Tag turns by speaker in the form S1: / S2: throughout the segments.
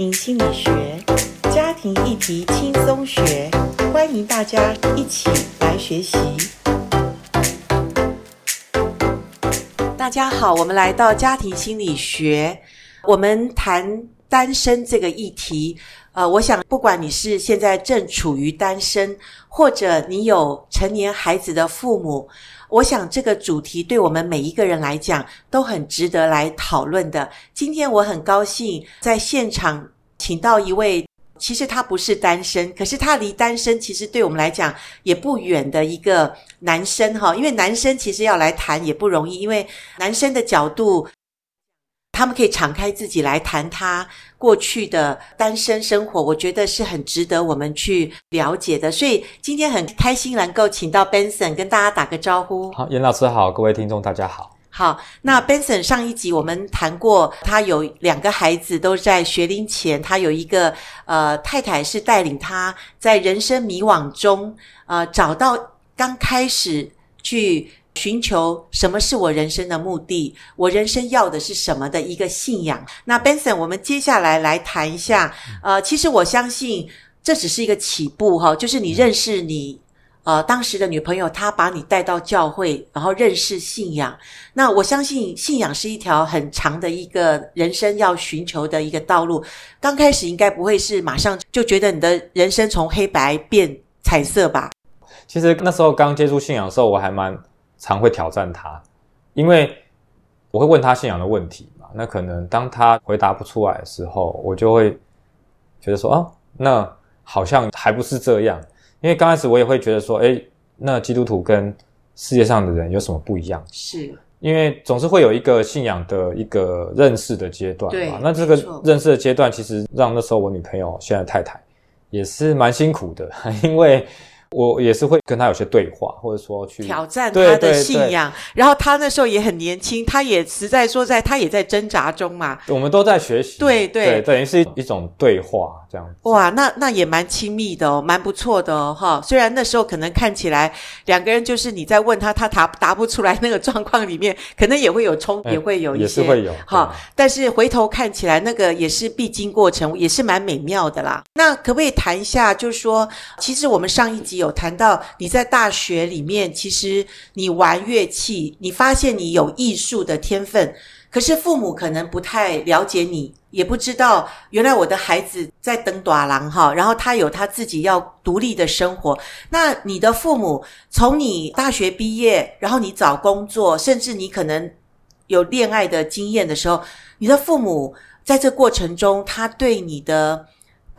S1: 心理学，家庭议题轻松学，欢迎大家一起来学习。大家好，我们来到家庭心理学，我们谈单身这个议题。呃，我想不管你是现在正处于单身，或者你有成年孩子的父母。我想这个主题对我们每一个人来讲都很值得来讨论的。今天我很高兴在现场请到一位，其实他不是单身，可是他离单身其实对我们来讲也不远的一个男生哈。因为男生其实要来谈也不容易，因为男生的角度。他们可以敞开自己来谈他过去的单身生活，我觉得是很值得我们去了解的。所以今天很开心能够请到 Benson 跟大家打个招呼。
S2: 好，严老师好，各位听众大家好。
S1: 好，那 Benson 上一集我们谈过，他有两个孩子都在学龄前，他有一个呃太太是带领他在人生迷惘中，呃找到刚开始去。寻求什么是我人生的目的？我人生要的是什么的一个信仰？那 Benson，我们接下来来谈一下。呃，其实我相信这只是一个起步哈，就是你认识你呃当时的女朋友，她把你带到教会，然后认识信仰。那我相信信仰是一条很长的一个人生要寻求的一个道路。刚开始应该不会是马上就觉得你的人生从黑白变彩色吧？
S2: 其实那时候刚接触信仰的时候，我还蛮。常会挑战他，因为我会问他信仰的问题嘛。那可能当他回答不出来的时候，我就会觉得说，哦，那好像还不是这样。因为刚开始我也会觉得说，哎，那基督徒跟世界上的人有什么不一样？
S1: 是，
S2: 因为总是会有一个信仰的一个认识的阶段嘛。
S1: 对，
S2: 那这个认识的阶段，其实让那时候我女朋友现在太太也是蛮辛苦的，因为。我也是会跟他有些对话，或者说去
S1: 挑战他的信仰。然后他那时候也很年轻，他也实在说在，他也在挣扎中嘛。
S2: 我们都在学习，
S1: 对对，对，
S2: 等于是一一种对话这样子。
S1: 哇，那那也蛮亲密的哦，蛮不错的哦，哈。虽然那时候可能看起来两个人就是你在问他，他答答不出来那个状况里面，可能也会有冲，也会有一些，
S2: 也是会有
S1: 哈。但是回头看起来，那个也是必经过程，也是蛮美妙的啦。那可不可以谈一下，就是说，其实我们上一集。有谈到你在大学里面，其实你玩乐器，你发现你有艺术的天分，可是父母可能不太了解你，也不知道原来我的孩子在登大人哈，然后他有他自己要独立的生活。那你的父母从你大学毕业，然后你找工作，甚至你可能有恋爱的经验的时候，你的父母在这过程中，他对你的。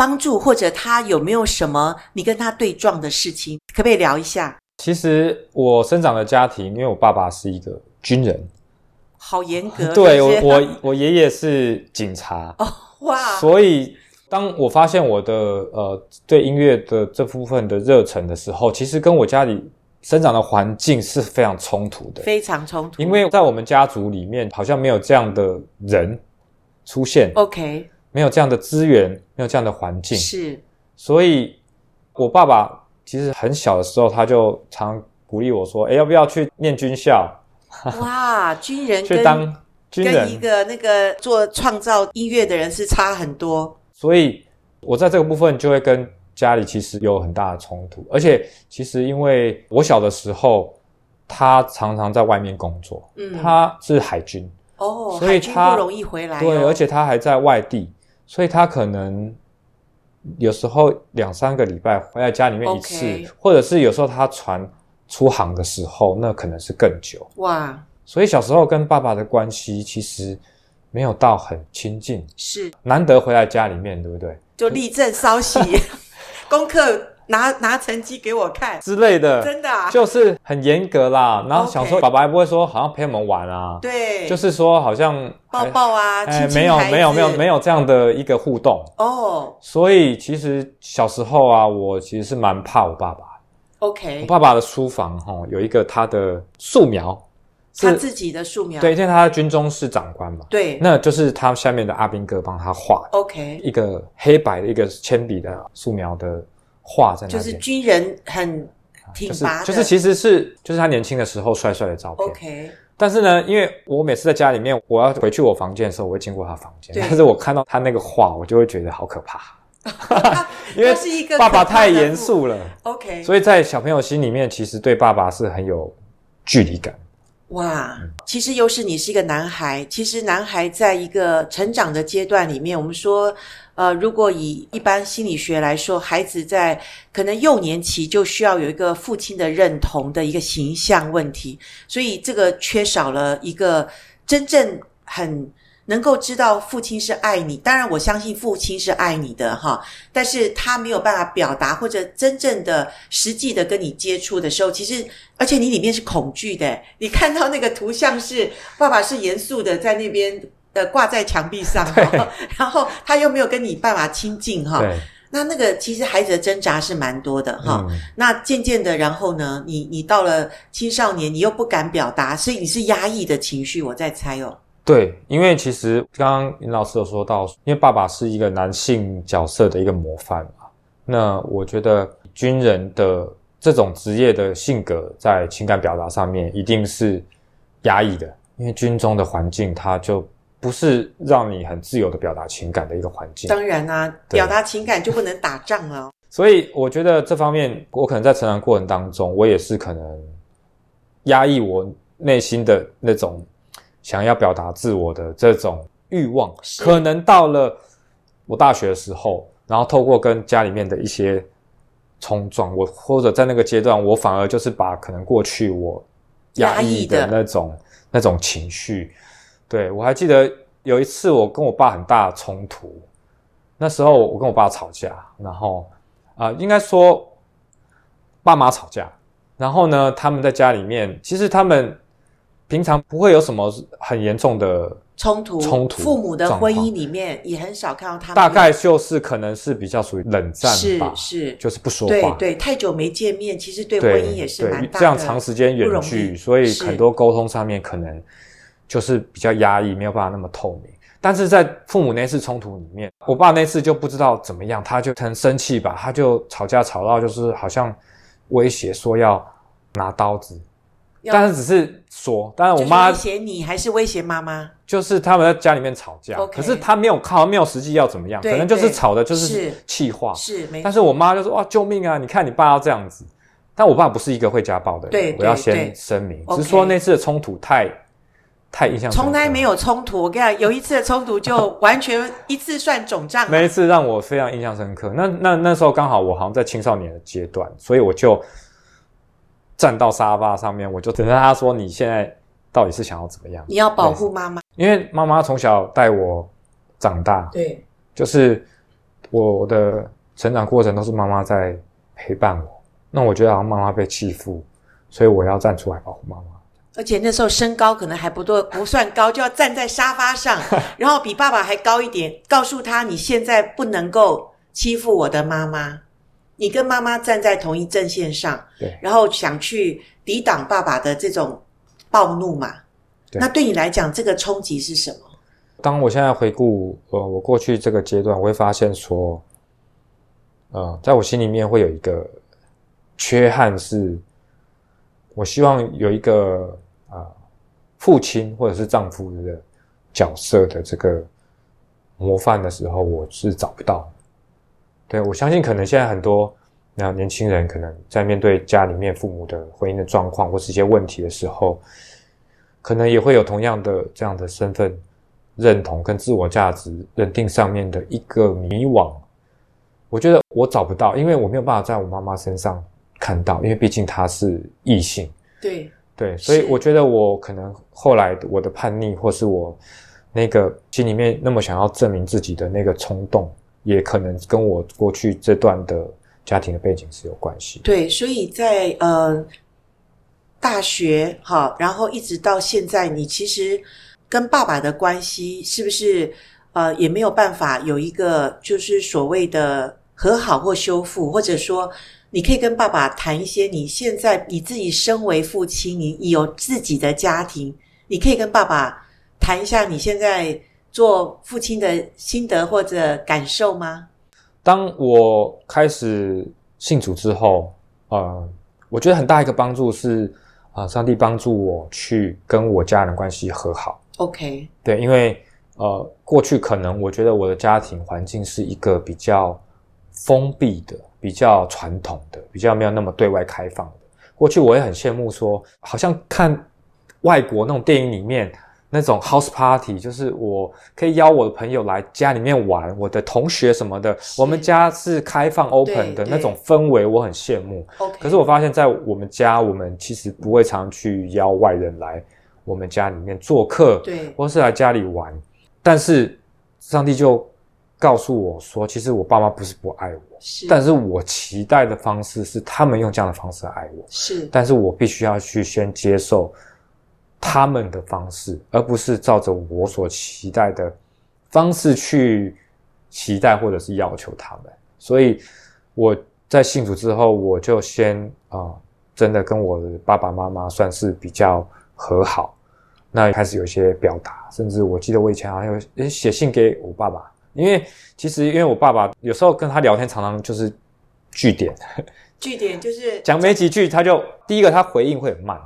S1: 帮助或者他有没有什么你跟他对撞的事情，可不可以聊一下？
S2: 其实我生长的家庭，因为我爸爸是一个军人，
S1: 好严格。
S2: 对，我我我爷爷是警察
S1: 哦，哇！
S2: 所以当我发现我的呃对音乐的这部分的热忱的时候，其实跟我家里生长的环境是非常冲突的，
S1: 非常冲突。
S2: 因为在我们家族里面，好像没有这样的人出现。
S1: OK。
S2: 没有这样的资源，没有这样的环境，
S1: 是，所
S2: 以，我爸爸其实很小的时候，他就常鼓励我说：“诶，要不要去念军校？”
S1: 哇，军人
S2: 去当军人，
S1: 跟一个那个做创造音乐的人是差很多。
S2: 所以，我在这个部分就会跟家里其实有很大的冲突，而且其实因为我小的时候，他常常在外面工作，嗯，他是海军
S1: 哦，
S2: 所以他
S1: 不容易回来哦，
S2: 对，而且他还在外地。所以他可能有时候两三个礼拜回来家里面一次，Okay. 或者是有时候他船出航的时候，那可能是更久。
S1: 哇！
S2: 所以小时候跟爸爸的关系其实没有到很亲近，
S1: 是
S2: 难得回来家里面，对不对？
S1: 就立正稍息，功课。拿拿成绩给我看
S2: 之类的，
S1: 真的啊，
S2: 就是很严格啦。然后想说，爸爸还不会说，好像陪我们玩啊。
S1: 对，
S2: 就是说好像
S1: 抱抱啊，
S2: 没有没有没有没有这样的一个互动
S1: 哦。
S2: 所以其实小时候啊，我其实是蛮怕我爸爸。
S1: OK，
S2: 我爸爸的书房哈有一个他的素描，
S1: 他自己的素描。
S2: 对，因为他军中是长官嘛。
S1: 对，
S2: 那就是他下面的阿兵哥帮他画。
S1: OK，
S2: 一个黑白的一个铅笔的素描的。画在那
S1: 就是军人很挺拔的，
S2: 就是，就是其实是就是他年轻的时候帅帅的照片。
S1: OK，
S2: 但是呢，因为我每次在家里面，我要回去我房间的时候，我会经过他房间，但是我看到他那个画，我就会觉得好可怕，因为爸爸太严肃了。
S1: OK，
S2: 所以在小朋友心里面，其实对爸爸是很有距离感。
S1: 哇，其实又是你是一个男孩，其实男孩在一个成长的阶段里面，我们说。呃，如果以一般心理学来说，孩子在可能幼年期就需要有一个父亲的认同的一个形象问题，所以这个缺少了一个真正很能够知道父亲是爱你。当然，我相信父亲是爱你的哈，但是他没有办法表达或者真正的实际的跟你接触的时候，其实而且你里面是恐惧的。你看到那个图像是爸爸是严肃的在那边。呃，挂在墙壁上，然后他又没有跟你爸爸亲近哈，那那个其实孩子的挣扎是蛮多的哈。嗯、那渐渐的，然后呢，你你到了青少年，你又不敢表达，所以你是压抑的情绪，我在猜哦。
S2: 对，因为其实刚刚林老师有说到，因为爸爸是一个男性角色的一个模范嘛，那我觉得军人的这种职业的性格在情感表达上面一定是压抑的，因为军中的环境它就。不是让你很自由的表达情感的一个环境。
S1: 当然啊，表达情感就不能打仗了。
S2: 所以我觉得这方面，我可能在成长过程当中，我也是可能压抑我内心的那种想要表达自我的这种欲望。可能到了我大学的时候，然后透过跟家里面的一些冲撞，我或者在那个阶段，我反而就是把可能过去我压抑的那种那种情绪。对，我还记得有一次我跟我爸很大的冲突，那时候我跟我爸吵架，然后啊、呃，应该说爸妈吵架，然后呢，他们在家里面，其实他们平常不会有什么很严重的冲突，冲突，
S1: 父母的婚姻里面也很少看到他们，
S2: 大概就是可能是比较属于冷战吧，
S1: 是是，
S2: 就是不说话，
S1: 对对，太久没见面，其实对婚姻也是蛮大的，
S2: 这样长时间远距，所以很多沟通上面可能。就是比较压抑，没有办法那么透明。但是在父母那次冲突里面，我爸那次就不知道怎么样，他就很生气吧，他就吵架吵到就是好像威胁说要拿刀子，要但是只是说。当然我妈威
S1: 胁你还是威胁妈妈？
S2: 就是他们在家里面吵架，Okay 可是他没有靠，没有实际要怎么样，可能就是吵的就是
S1: 气话。
S2: 但是我妈就说：“哇，救命啊！你看你爸要这样子。”但我爸不是一个会家暴的人，对，我要先声明，只是说那次的冲突太。太印象，
S1: 从来没有冲突。我跟你讲，有一次的冲突就完全一次算总账。
S2: 每一次让我非常印象深刻。那那那时候刚好我好像在青少年的阶段，所以我就站到沙发上面，我就等着他说：“你现在到底是想要怎么样？”
S1: 你要保护妈妈，
S2: 因为妈妈从小带我长大，
S1: 对，
S2: 就是我的成长过程都是妈妈在陪伴我。那我觉得好像妈妈被欺负，所以我要站出来保护妈妈。
S1: 而且那时候身高可能还不多，不算高，就要站在沙发上，然后比爸爸还高一点，告诉他你现在不能够欺负我的妈妈，你跟妈妈站在同一阵线上，
S2: 对，
S1: 然后想去抵挡爸爸的这种暴怒嘛。对那对你来讲，这个冲击是什么？
S2: 当我现在回顾呃我过去这个阶段，我会发现说，呃，在我心里面会有一个缺憾是。我希望有一个啊、呃、父亲或者是丈夫的角色的这个模范的时候，我是找不到。对，我相信，可能现在很多那年轻人可能在面对家里面父母的婚姻的状况或是一些问题的时候，可能也会有同样的这样的身份认同跟自我价值认定上面的一个迷惘。我觉得我找不到，因为我没有办法在我妈妈身上。看到，因为毕竟她是异性，
S1: 对
S2: 对，所以我觉得我可能后来我的叛逆，或是我那个心里面那么想要证明自己的那个冲动，也可能跟我过去这段的家庭的背景是有关系。
S1: 对，所以在呃大学好，然后一直到现在，你其实跟爸爸的关系是不是呃也没有办法有一个就是所谓的和好或修复，或者说？你可以跟爸爸谈一些你现在你自己身为父亲，你有自己的家庭，你可以跟爸爸谈一下你现在做父亲的心得或者感受吗？
S2: 当我开始信主之后，呃，我觉得很大一个帮助是，啊，上帝帮助我去跟我家人关系和好。
S1: OK，
S2: 对，因为呃，过去可能我觉得我的家庭环境是一个比较封闭的、比较传统的、比较没有那么对外开放的。过去我也很羡慕说，好像看外国那种电影里面。那种 house party 就是我可以邀我的朋友来家里面玩，我的同学什么的，我们家是开放 open 的那种氛围，我很羡慕。可是我发现，在我们家，我们其实不会常去邀外人来我们家里面做客，对，或是来家里玩。但是上帝就告诉我说，其实我爸妈不是不爱我，是，但是我期待的方式是他们用这样的方式来爱我，是，但是我必须要去先接受。他们的方式，而不是照着我所期待的方式去期待或者是要求他们。所以我在信主之后，我就先啊、呃，真的跟我的爸爸妈妈算是比较和好。那开始有一些表达，甚至我记得我以前好像有写信给我爸爸，因为其实因为我爸爸有时候跟他聊天，常常就是据点，
S1: 据点就是
S2: 讲没几句，他就第一个他回应会很慢。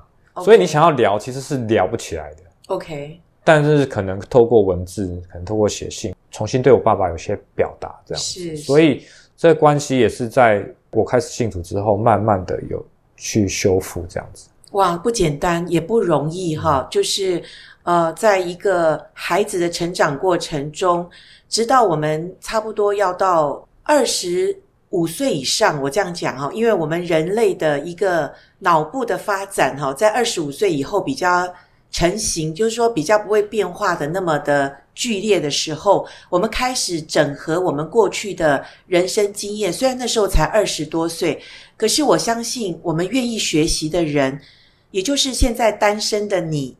S2: 所以你想要聊，其实是聊不起来的。
S1: OK，
S2: 但是可能透过文字，可能透过写信，重新对我爸爸有些表达，这样子。是，所以这关系也是在我开始信主之后，慢慢的有去修复这样子。
S1: 哇，不简单，也不容易哈。嗯、就是呃，在一个孩子的成长过程中，直到我们差不多要到二十五岁以上，我这样讲哈，因为我们人类的一个。脑部的发展哈，在二十五岁以后比较成型，就是说比较不会变化的那么的剧烈的时候，我们开始整合我们过去的人生经验。虽然那时候才二十多岁，可是我相信我们愿意学习的人，也就是现在单身的你，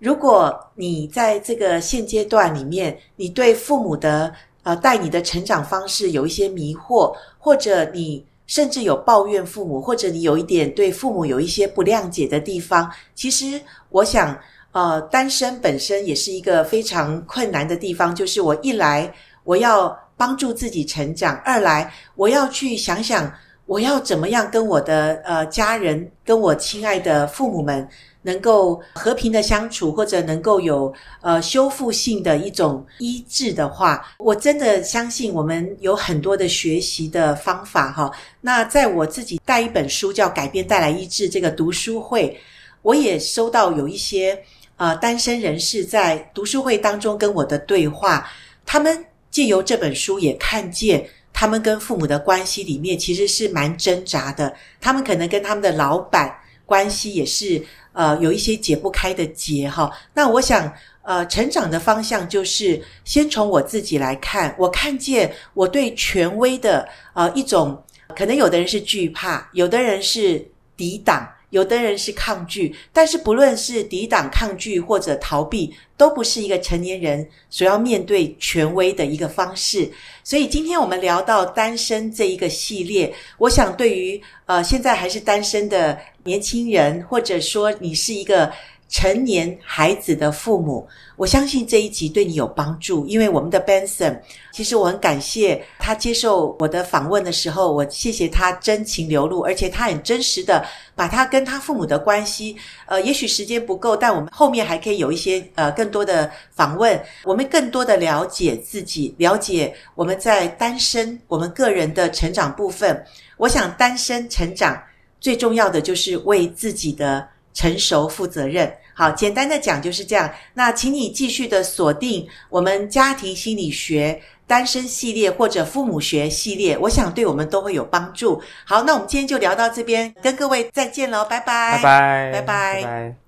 S1: 如果你在这个现阶段里面，你对父母的呃带你的成长方式有一些迷惑，或者你。甚至有抱怨父母，或者你有一点对父母有一些不谅解的地方。其实，我想，呃，单身本身也是一个非常困难的地方。就是我一来，我要帮助自己成长；二来，我要去想想，我要怎么样跟我的呃家人，跟我亲爱的父母们。能够和平的相处，或者能够有呃修复性的一种医治的话，我真的相信我们有很多的学习的方法哈。那在我自己带一本书叫《改变带来医治》这个读书会，我也收到有一些呃单身人士在读书会当中跟我的对话，他们借由这本书也看见他们跟父母的关系里面其实是蛮挣扎的，他们可能跟他们的老板关系也是。呃，有一些解不开的结哈。那我想，呃，成长的方向就是先从我自己来看。我看见我对权威的呃一种，可能有的人是惧怕，有的人是抵挡。有的人是抗拒，但是不论是抵挡、抗拒或者逃避，都不是一个成年人所要面对权威的一个方式。所以今天我们聊到单身这一个系列，我想对于呃现在还是单身的年轻人，或者说你是一个。成年孩子的父母，我相信这一集对你有帮助，因为我们的 Benson，其实我很感谢他接受我的访问的时候，我谢谢他真情流露，而且他很真实的把他跟他父母的关系，呃，也许时间不够，但我们后面还可以有一些呃更多的访问，我们更多的了解自己，了解我们在单身我们个人的成长部分。我想单身成长最重要的就是为自己的成熟负责任。好，简单的讲就是这样。那请你继续的锁定我们家庭心理学单身系列或者父母学系列，我想对我们都会有帮助。好，那我们今天就聊到这边，跟各位再见喽，拜拜，
S2: 拜拜，
S1: 拜拜。
S2: 拜拜。